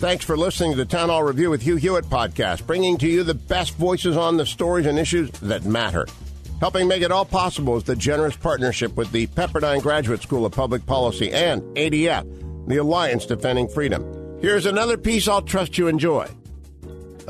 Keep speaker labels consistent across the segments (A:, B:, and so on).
A: Thanks for listening to the Town Hall Review with Hugh Hewitt podcast, bringing to you the best voices on the stories and issues that matter. Helping make it all possible is the generous partnership with the Pepperdine Graduate School of Public Policy and ADF, the Alliance Defending Freedom. Here's another piece I'll trust you enjoy.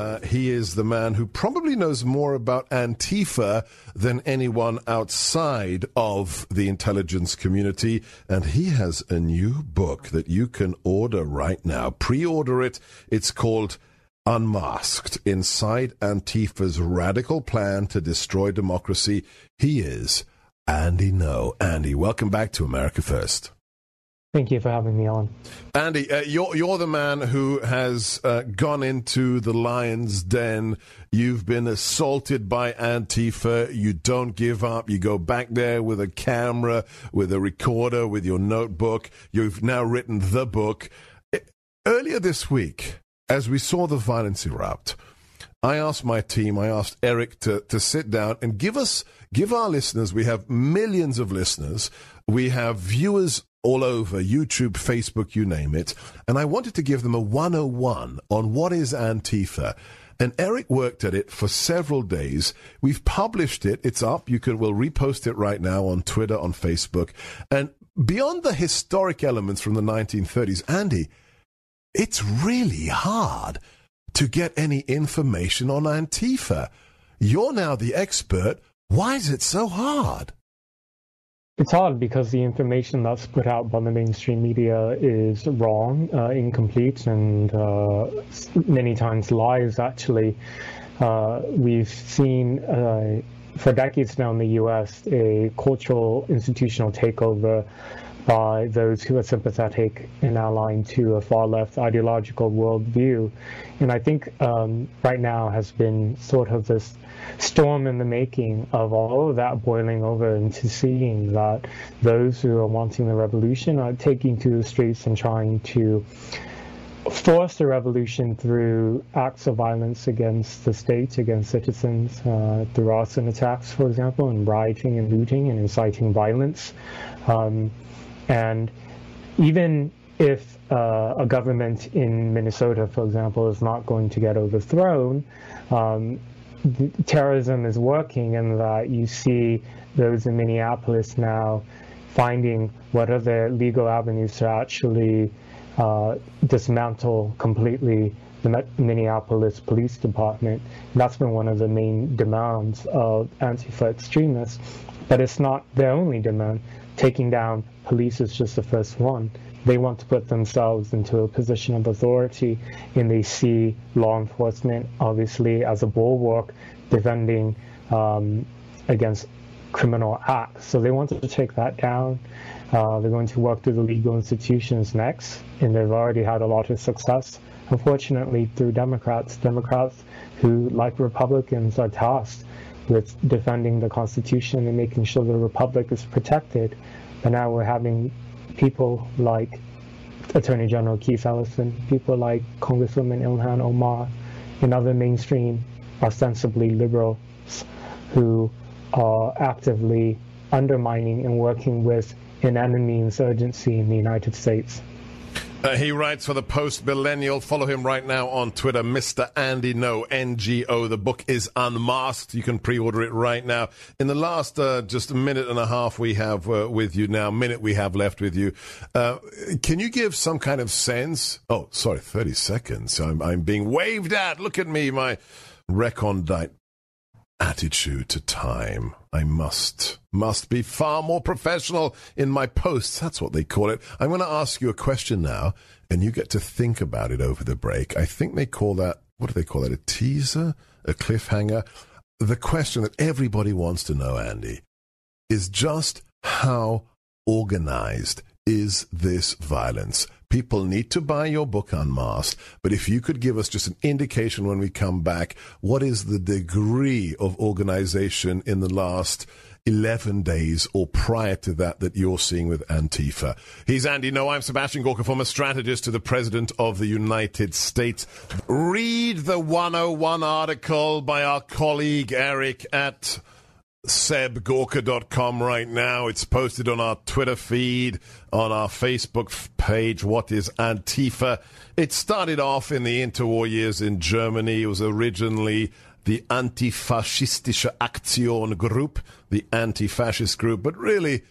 B: Uh, he is the man who probably knows more about Antifa than anyone outside of the intelligence community. And he has a new book that you can order right now. Pre order it. It's called Unmasked Inside Antifa's Radical Plan to Destroy Democracy. He is Andy Ngo. Andy, welcome back to America First.
C: Thank you for having me on.
B: Andy, uh, you're you're the man who has uh, gone into the lion's den. You've been assaulted by Antifa. You don't give up. You go back there with a camera, with a recorder, with your notebook. You've now written the book. Earlier this week, as we saw the violence erupt, I asked my team, I asked Eric to, to sit down and give us, give our listeners, we have millions of listeners, we have viewers all over YouTube, Facebook, you name it. And I wanted to give them a 101 on what is Antifa. And Eric worked at it for several days. We've published it. It's up. You can, we'll repost it right now on Twitter, on Facebook. And beyond the historic elements from the 1930s, Andy, it's really hard to get any information on Antifa. You're now the expert. Why is it so hard?
C: It's hard because the information that's put out by the mainstream media is wrong, uh, incomplete, and uh, many times lies, actually. Uh, we've seen uh, for decades now in the US a cultural institutional takeover by those who are sympathetic and aligned to a far left ideological worldview. And I think um, right now has been sort of this storm in the making of all of that boiling over into seeing that those who are wanting the revolution are taking to the streets and trying to force the revolution through acts of violence against the state, against citizens, uh, through arson attacks, for example, and rioting and looting and inciting violence. Um, and even if uh, a government in Minnesota, for example, is not going to get overthrown, um, terrorism is working and that you see those in Minneapolis now finding what other legal avenues to actually uh, dismantle completely the Minneapolis Police Department. That's been one of the main demands of Antifa extremists, but it's not their only demand. Taking down police is just the first one they want to put themselves into a position of authority and they see law enforcement obviously as a bulwark defending um, against criminal acts. So they wanted to take that down. Uh, they're going to work through the legal institutions next, and they've already had a lot of success. Unfortunately, through Democrats, Democrats who, like Republicans, are tasked with defending the Constitution and making sure the Republic is protected. But now we're having people like Attorney General Keith Ellison, people like Congresswoman Ilhan Omar, and other mainstream, ostensibly liberals who are actively undermining and working with an enemy insurgency in the United States.
B: Uh, he writes for the Post Millennial. Follow him right now on Twitter, Mr. Andy Ngo N-G-O. The book is Unmasked. You can pre-order it right now. In the last uh, just a minute and a half we have uh, with you now, minute we have left with you, uh, can you give some kind of sense? Oh, sorry, 30 seconds. I'm, I'm being waved at. Look at me, my recondite attitude to time. I must, must be far more professional in my posts. That's what they call it. I'm going to ask you a question now, and you get to think about it over the break. I think they call that, what do they call that? A teaser? A cliffhanger? The question that everybody wants to know, Andy, is just how organized is this violence? People need to buy your book Unmasked, but if you could give us just an indication when we come back, what is the degree of organization in the last 11 days or prior to that that you're seeing with Antifa. He's Andy Ngo, I'm Sebastian Gorka, former strategist to the President of the United States. Read the 101 article by our colleague Eric at sebgorka.com right now. It's posted on our Twitter feed, on our Facebook page, What is Antifa? It started off in the interwar years in Germany. It was originally the Antifaschistische Aktion Group, the anti fascist group, but really,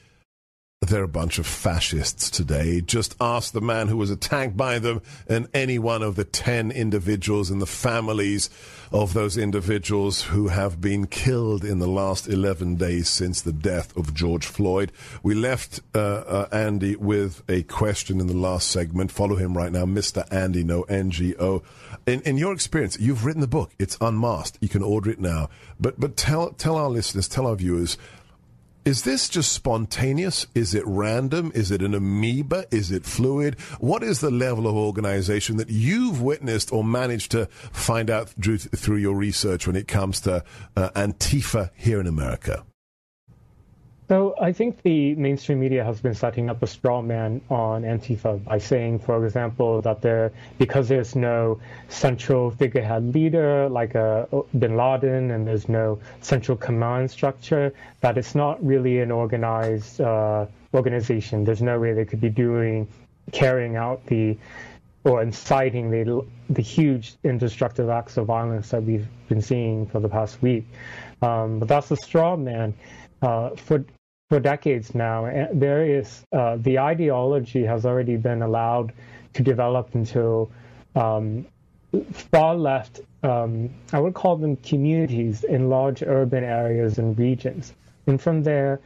B: they're a bunch of fascists today. Just ask the man who was attacked by them and any one of the 10 individuals and the families of those individuals who have been killed in the last 11 days since the death of George Floyd. We left uh, uh, Andy with a question in the last segment. Follow him right now, Mr. Andy No, NGO. In, in your experience, you've written the book. It's unmasked. You can order it now. But, but tell, tell our listeners, tell our viewers, is this just spontaneous? Is it random? Is it an amoeba? Is it fluid? What is the level of organization that you've witnessed or managed to find out through, your research when it comes to uh, Antifa here in America?
C: So I think the mainstream media has been setting up a straw man on Antifa by saying, for example, that there because there's no central figurehead leader like uh, Bin Laden and there's no central command structure, that it's not really an organized uh, organization. There's no way they could be doing carrying out the or inciting the the huge and destructive acts of violence that we've been seeing for the past week. Um, but that's a straw man. Uh, for for decades now. There is uh, the ideology has already been allowed to develop into um, far left. Um, I would call them communities in large urban areas and regions, and from there,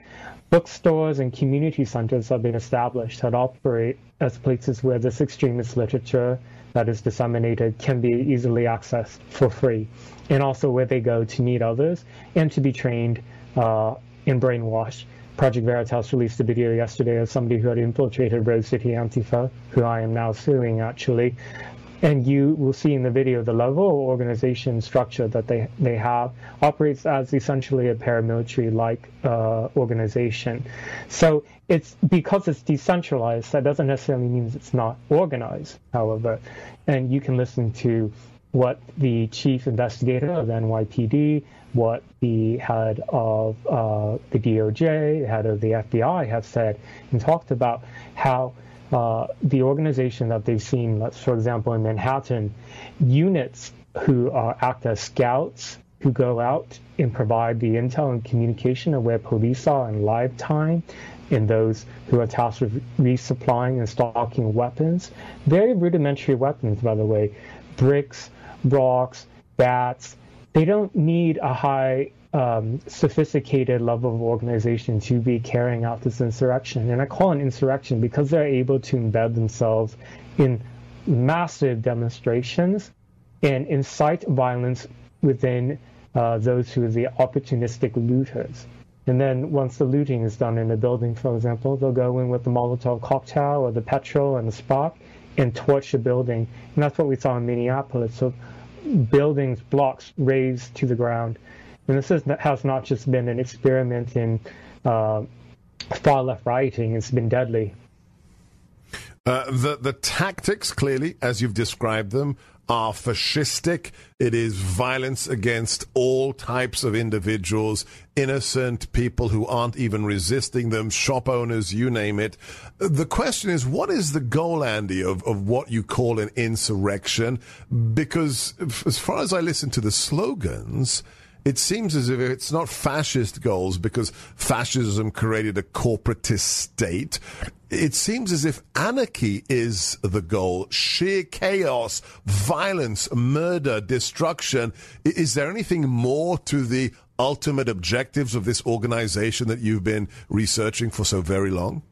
C: bookstores and community centers have been established that operate as places where this extremist literature that is disseminated can be easily accessed for free, and also where they go to meet others and to be trained uh, and brainwashed Project Veritas released a video yesterday of somebody who had infiltrated Rose City Antifa, who I am now suing actually. And you will see in the video the level of organization structure that they, they have operates as essentially a paramilitary like uh, organization. So it's because it's decentralized, that doesn't necessarily mean it's not organized, however. And you can listen to what the chief investigator of NYPD, what the head of uh, the DOJ, the head of the FBI have said and talked about how uh, the organization that they've seen, for example in Manhattan, units who uh, act as scouts who go out and provide the intel and communication of where police are in live time, and those who are tasked with resupplying and stocking weapons, very rudimentary weapons, by the way, bricks, rocks, bats. They don't need a high um, sophisticated level of organization to be carrying out this insurrection. And I call it insurrection because they're able to embed themselves in massive demonstrations and incite violence within uh, those who are the opportunistic looters. And then once the looting is done in a building, for example, they'll go in with the Molotov cocktail or the petrol and the spark and torch the building. And that's what we saw in Minneapolis. So buildings, blocks razed to the ground. And this is, has not just been an experiment in uh, far left rioting, it's been deadly.
B: Uh, the the tactics, clearly, as you've described them, are fascistic. It is violence against all types of individuals, innocent people who aren't even resisting them, shop owners, you name it. The question is, what is the goal, Andy, of, of what you call an insurrection? Because as far as I listen to the slogans, it seems as if it's not fascist goals because fascism created a corporatist state. It seems as if anarchy is the goal. Sheer chaos, violence, murder, destruction. Is there anything more to the ultimate objectives of this organization that you've been researching for so very long?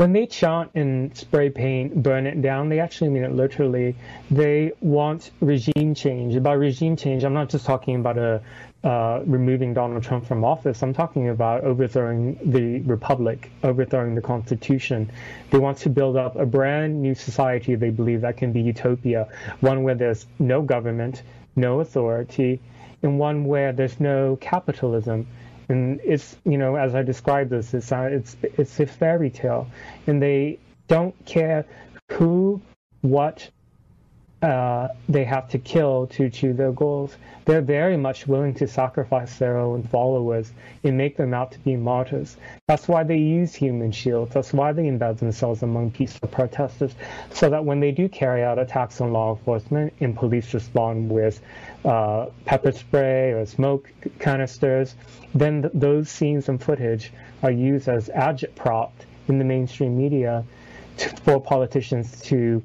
C: When they chant and spray paint, burn it down, they actually mean it literally. They want regime change. By regime change, I'm not just talking about a uh, removing Donald Trump from office. I'm talking about overthrowing the republic, overthrowing the Constitution. They want to build up a brand new society they believe that can be utopia, one where there's no government, no authority, and one where there's no capitalism. And it's, you know, as I described this, it's, uh, it's, it's a fairy tale. And they don't care who, what, uh, they have to kill to achieve their goals. They're very much willing to sacrifice their own followers and make them out to be martyrs. That's why they use human shields. That's why they embed themselves among peaceful protesters, so that when they do carry out attacks on law enforcement and police respond with uh, pepper spray or smoke canisters, then th- those scenes and footage are used as agitprop in the mainstream media to, for politicians to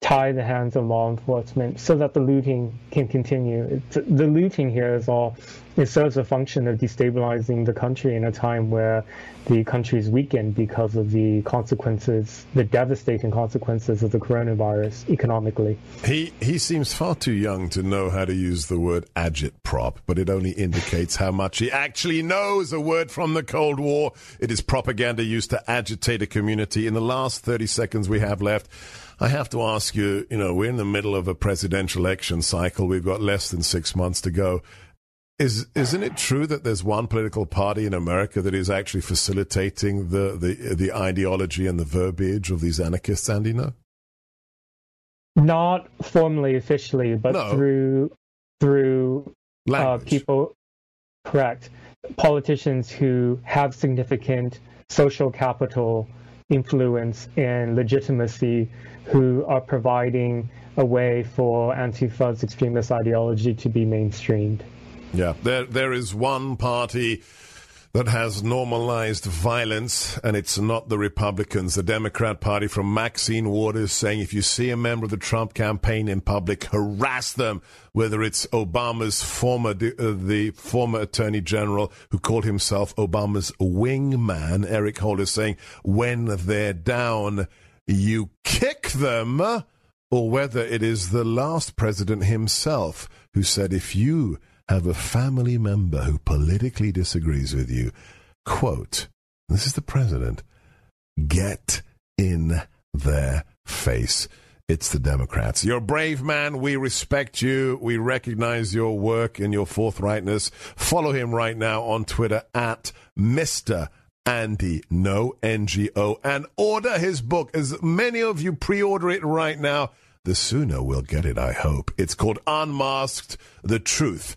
C: tie the hands of law enforcement so that the looting can continue. It's, the looting here is all it serves a function of destabilizing the country in a time where the country is weakened because of the consequences, the devastating consequences of the coronavirus economically.
B: He he seems far too young to know how to use the word agitprop, but it only indicates how much he actually knows. A word from the Cold War. It is propaganda used to agitate a community. In the last thirty seconds we have left. I have to ask you, you know, we're in the middle of a presidential election cycle. We've got less than six months to go. Is isn't it true that there's one political party in America that is actually facilitating the the, the ideology and the verbiage of these anarchists, Andy? No,
C: not formally, officially, but no. through through uh, people. Correct, politicians who have significant social capital, influence, and legitimacy who are providing a way for Antifa's extremist ideology to be mainstreamed.
B: Yeah, there there is one party that has normalized violence, and it's not the Republicans. The Democrat Party from Maxine Waters saying if you see a member of the Trump campaign in public, harass them. Whether it's Obama's former, uh, the former Attorney General who called himself Obama's wingman, Eric Holder, saying when they're down, you kick them, or whether it is the last president himself who said if you have a family member who politically disagrees with you, quote, this is the president, get in their face. It's the Democrats. You're a brave man. We respect you. We recognize your work and your forthrightness. Follow him right now on Twitter at Mr. Andy Ngo N G O and order his book. As many of you pre order it right now, the sooner we'll get it, I hope. It's called Unmasked The Truth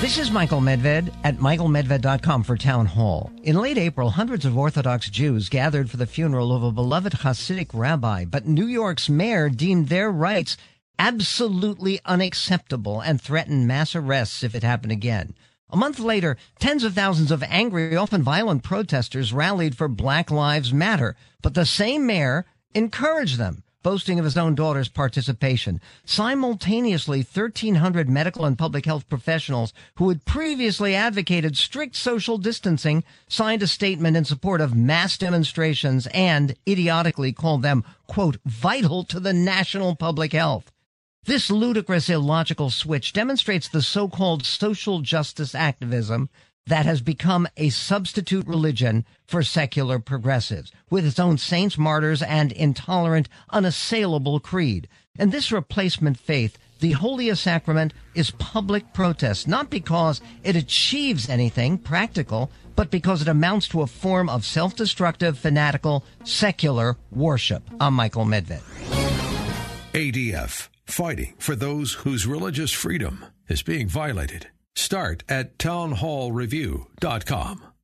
D: This is Michael Medved at michaelmedved.com for Town Hall. In late April, hundreds of Orthodox Jews gathered for the funeral of a beloved Hasidic rabbi, but New York's mayor deemed their rights absolutely unacceptable and threatened mass arrests if it happened again. A month later, tens of thousands of angry, often violent protesters rallied for Black Lives Matter, but the same mayor encouraged them boasting of his own daughter's participation. Simultaneously, 1,300 medical and public health professionals who had previously advocated strict social distancing signed a statement in support of mass demonstrations and idiotically called them, quote, vital to the national public health. This ludicrous, illogical switch demonstrates the so-called social justice activism that has become a substitute religion for secular progressives, with its own saints, martyrs, and intolerant, unassailable creed. And this replacement faith, the holiest sacrament, is public protest, not because it achieves anything practical, but because it amounts to a form of self-destructive, fanatical, secular worship. I'm Michael Medved.
E: ADF, fighting for those whose religious freedom is being violated. Start at townhallreview.com.